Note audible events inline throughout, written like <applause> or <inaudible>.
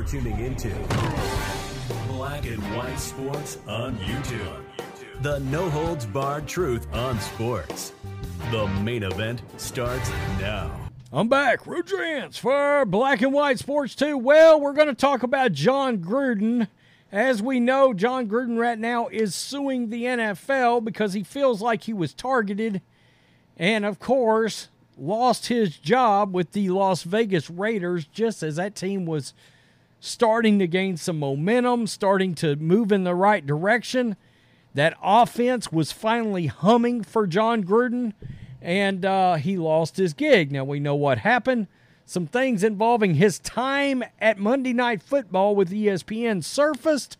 You're tuning into Black and White Sports on YouTube. The no holds barred truth on sports. The main event starts now. I'm back, Rudrance, for Black and White Sports 2. Well, we're going to talk about Jon Gruden. As we know, Jon Gruden right now is suing the NFL because he feels like he was targeted and, of course, lost his job with the Las Vegas Raiders just as that team was starting to gain some momentum, starting to move in the right direction. That offense was finally humming for Jon Gruden and uh, he lost his gig. Now we know what happened. Some things involving his time at Monday Night Football with ESPN surfaced,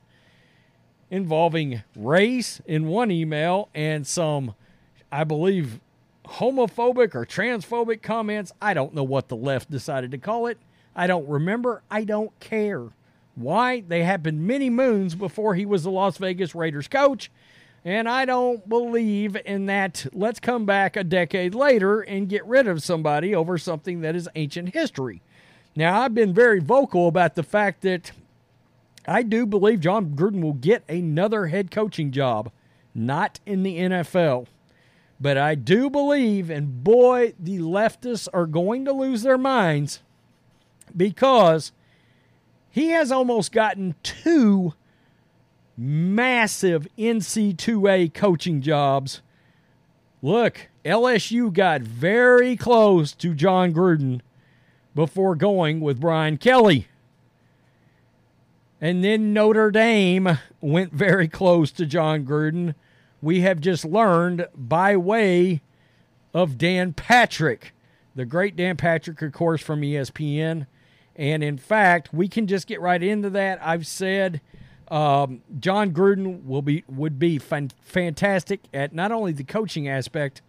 involving race in one email and some, I believe, homophobic or transphobic comments. I don't know what the left decided to call it. I don't remember. I don't care. Why? They happened many moons before he was the Las Vegas Raiders coach. And I don't believe in that. Let's come back a decade later and get rid of somebody over something that is ancient history. Now, I've been very vocal about the fact that I do believe Jon Gruden will get another head coaching job, not in the NFL. But I do believe, and boy, the leftists are going to lose their minds because he has almost gotten two massive NC2A coaching jobs. Look, LSU got very close to Jon Gruden before going with Brian Kelly. And then Notre Dame went very close to Jon Gruden. We have just learned by way of Dan Patrick, the great Dan Patrick, of course, from ESPN. And in fact, we can just get right into that. I've said um, Jon Gruden will be would be fan- fantastic at not only the coaching aspect,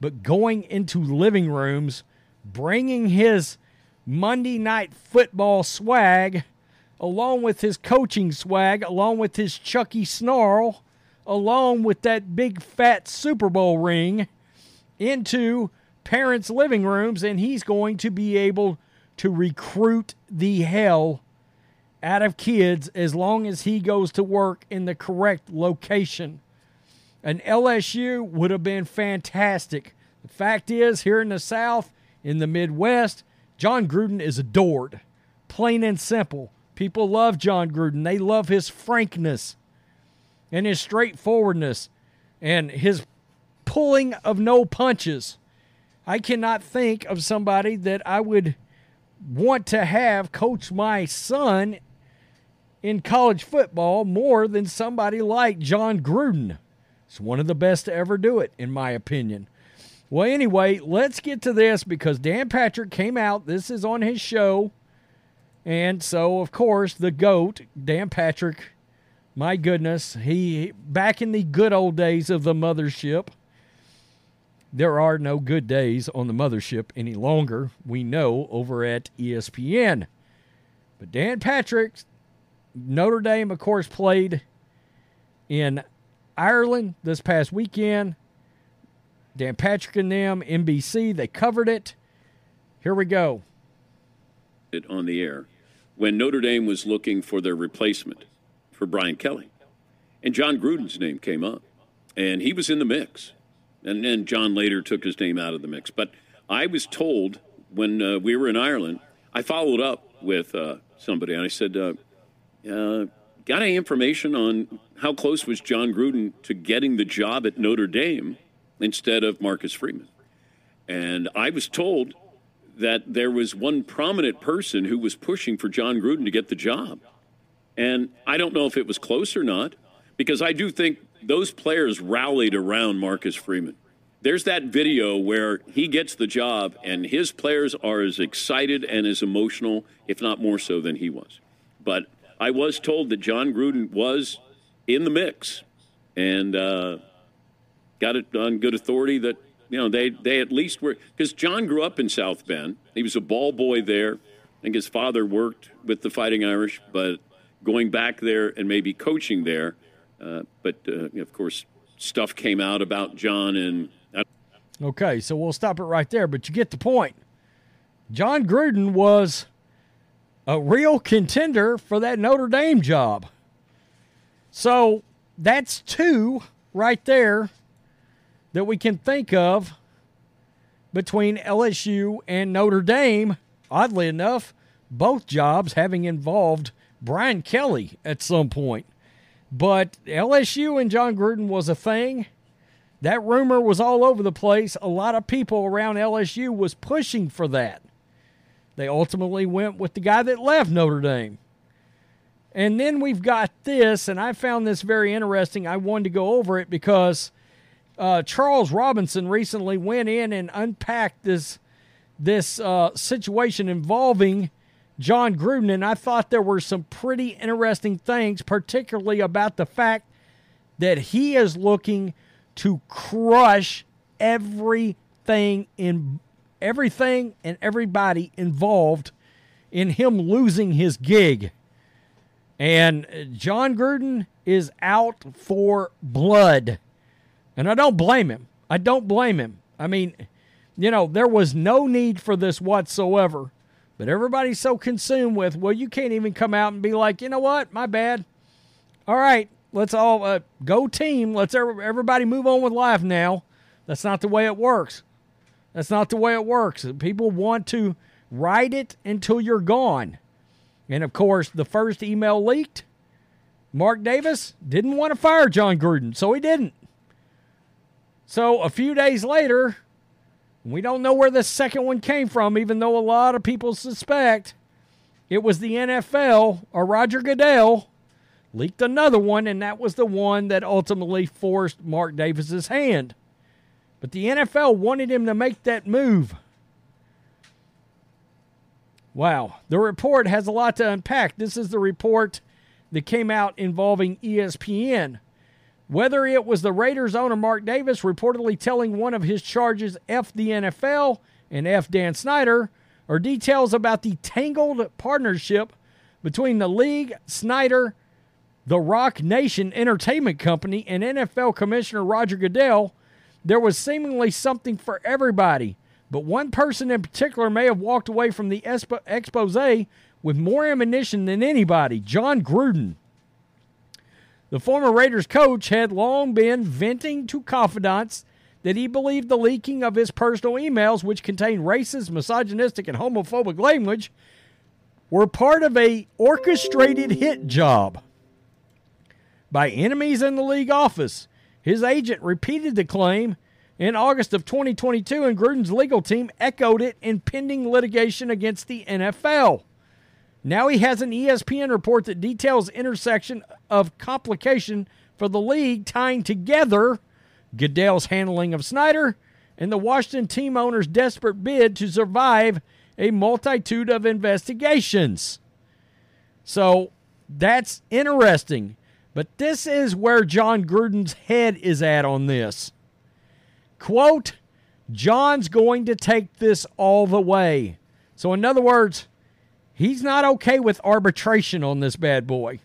but going into living rooms, bringing his Monday night football swag, along with his coaching swag, along with his Chucky snarl, along with that big fat Super Bowl ring, into parents' living rooms, and he's going to be able to recruit the hell out of kids as long as he goes to work in the correct location. An LSU would have been fantastic. The fact is, here in the South, in the Midwest, Jon Gruden is adored. Plain and simple. People love Jon Gruden. They love his frankness and his straightforwardness and his pulling of no punches. I cannot think of somebody that I would want to have coach my son in college football more than somebody like Jon Gruden. It's one of the best to ever do it, in my opinion. Well, anyway, let's get to this because Dan Patrick came out. This is on his show. And so, of course, the GOAT, Dan Patrick, my goodness, he back in the good old days of the mothership. There are no good days on the mothership any longer, we know, over at ESPN. But Dan Patrick Notre Dame, of course, played in Ireland this past weekend. Dan Patrick and them, NBC, they covered it. Here we go. It on the air when Notre Dame was looking for their replacement for Brian Kelly, and Jon Gruden's name came up, and he was in the mix, and then Jon later took his name out of the mix. But I was told when uh, we were in Ireland, I followed up with uh, somebody, and I said. Uh, uh, got any information on how close was Jon Gruden to getting the job at Notre Dame instead of Marcus Freeman? And I was told that there was one prominent person who was pushing for Jon Gruden to get the job. And I don't know if it was close or not, because I do think those players rallied around Marcus Freeman. There's that video where he gets the job, and his players are as excited and as emotional, if not more so, than he was. But I was told that Jon Gruden was in the mix, and uh, got it on good authority that you know they they at least were because Jon grew up in South Bend. He was a ball boy there. I think his father worked with the Fighting Irish, but going back there and maybe coaching there. Uh, but uh, of course, stuff came out about Jon and. Okay, so we'll stop it right there. But you get the point. Jon Gruden was a real contender for that Notre Dame job. So that's two right there that we can think of between LSU and Notre Dame. Oddly enough, both jobs having involved Brian Kelly at some point. But LSU and Jon Gruden was a thing. That rumor was all over the place. A lot of people around LSU was pushing for that. They ultimately went with the guy that left Notre Dame. And then we've got this, and I found this very interesting. I wanted to go over it because uh, Charles Robinson recently went in and unpacked this this uh, situation involving Jon Gruden, and I thought there were some pretty interesting things, particularly about the fact that he is looking to crush everything in everything and everybody involved in him losing his gig. And Jon Gruden is out for blood. And I don't blame him. I don't blame him. I mean, you know, there was no need for this whatsoever. But everybody's so consumed with, well, you can't even come out and be like, you know what, my bad. All right, let's all uh, go team. Let's everybody move on with life now. That's not the way it works. That's not the way it works. People want to write it until you're gone. And of course, the first email leaked. Mark Davis didn't want to fire Jon Gruden, so he didn't. So a few days later, we don't know where the second one came from, even though a lot of people suspect it was the NFL or Roger Goodell leaked another one, and that was the one that ultimately forced Mark Davis's hand. But the NFL wanted him to make that move. Wow. The report has a lot to unpack. This is the report that came out involving ESPN. Whether it was the Raiders owner Mark Davis reportedly telling one of his charges F the NFL and F Dan Snyder, or details about the tangled partnership between the league, Snyder, the Roc Nation Entertainment Company, and NFL Commissioner Roger Goodell, there was seemingly something for everybody. But one person in particular may have walked away from the expose with more ammunition than anybody Jon Gruden. The former Raiders coach had long been venting to confidants that he believed the leaking of his personal emails, which contained racist, misogynistic, and homophobic language, were part of a orchestrated hit job by enemies in the league office. His agent repeated the claim in August of 2022, and Gruden's legal team echoed it in pending litigation against the NFL. Now he has an ESPN report that details intersection of complication for the league tying together Goodell's handling of Snyder and the Washington team owner's desperate bid to survive a multitude of investigations. So that's interesting. But this is where Jon Gruden's head is at on this. Quote, Jon's going to take this all the way. So, in other words, He's not okay with arbitration on this bad boy.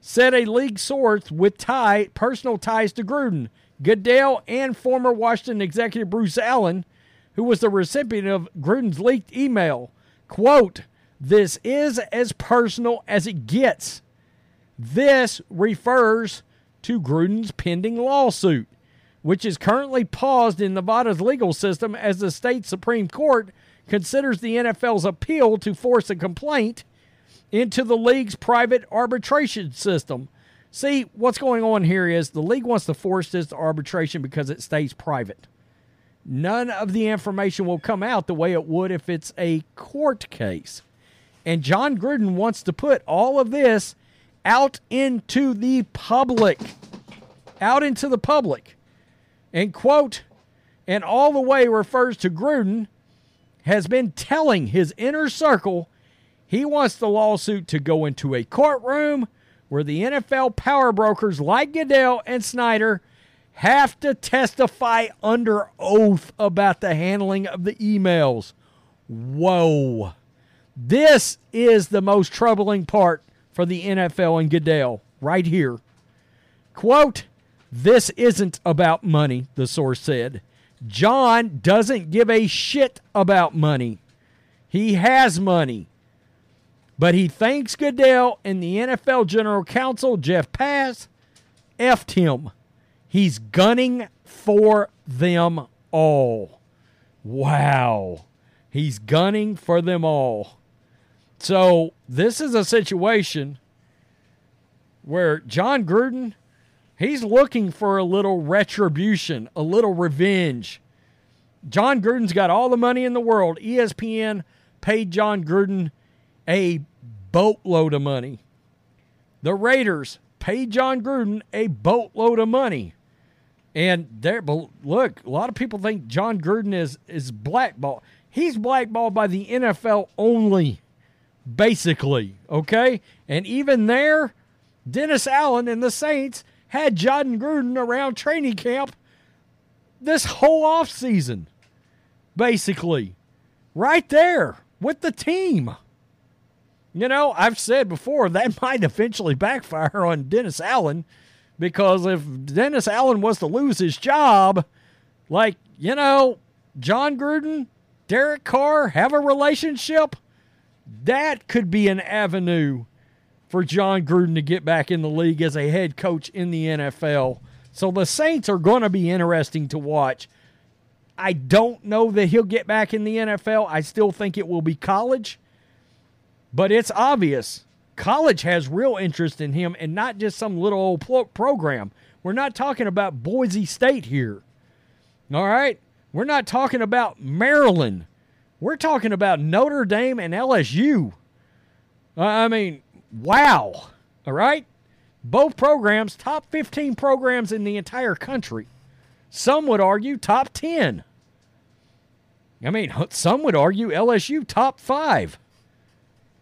Said a league source with tie, personal ties to Gruden, Goodell, and former Washington executive Bruce Allen, who was the recipient of Gruden's leaked email. Quote, This is as personal as it gets. This refers to Gruden's pending lawsuit, which is currently paused in Nevada's legal system as the state Supreme Court considers the NFL's appeal to force a complaint into the league's private arbitration system. See, what's going on here is the league wants to force this to arbitration because it stays private. None of the information will come out the way it would if it's a court case. And Jon Gruden wants to put all of this out into the public. Out into the public. And quote, and all the way refers to Gruden has been telling his inner circle he wants the lawsuit to go into a courtroom where the NFL power brokers like Goodell and Snyder have to testify under oath about the handling of the emails. Whoa. This is the most troubling part for the NFL and Goodell right here. Quote, this isn't about money, the source said. Jon doesn't give a shit about money. He has money. But he thanks Goodell and the NFL General Counsel, Jeff Pash, effed him. He's gunning for them all. Wow. He's gunning for them all. So this is a situation where Jon Gruden, he's looking for a little retribution, a little revenge. Jon Gruden's got all the money in the world. ESPN paid Jon Gruden a boatload of money. The Raiders paid Jon Gruden a boatload of money. And there, but look, a lot of people think Jon Gruden is is blackballed. He's blackballed by the NFL only, basically. Okay, and even there, Dennis Allen and the Saints had Jon Gruden around training camp this whole offseason, basically, right there with the team. You know, I've said before that <laughs> might eventually backfire on Dennis Allen because if Dennis Allen was to lose his job, like, you know, Jon Gruden, Derek Carr have a relationship, that could be an avenue for Jon Gruden to get back in the league as a head coach in the NFL. So the Saints are going to be interesting to watch. I don't know that he'll get back in the NFL. I still think it will be college. But it's obvious college has real interest in him and not just some little old pro- program. We're not talking about Boise State here. All right? We're not talking about Maryland. We're talking about Notre Dame and LSU. I mean, wow. All right? Both programs, top 15 programs in the entire country. Some would argue top 10. I mean, some would argue LSU top five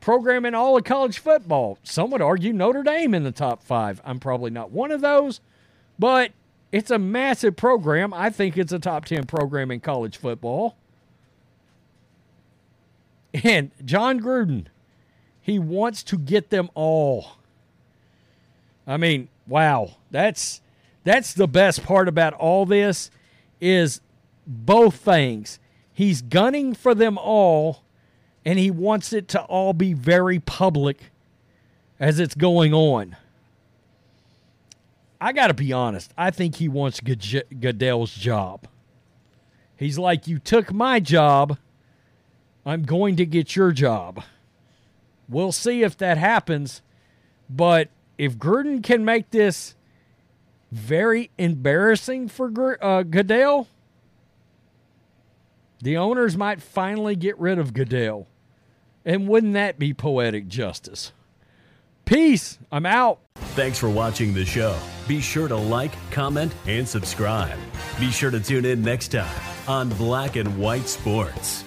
program in all of college football. Some would argue Notre Dame in the top five. I'm probably not one of those, but it's a massive program. I think it's a top 10 program in college football. And Jon Gruden, he wants to get them all. I mean, wow. That's that's the best part about all this is both things. He's gunning for them all and he wants it to all be very public as it's going on. I got to be honest. I think he wants Goodell's job. He's like, You took my job. I'm going to get your job. We'll see if that happens. But if Gruden can make this very embarrassing for uh, Goodell, the owners might finally get rid of Goodell. And wouldn't that be poetic justice? Peace. I'm out. Thanks for watching the show. Be sure to like, comment, and subscribe. Be sure to tune in next time on Black and White Sports.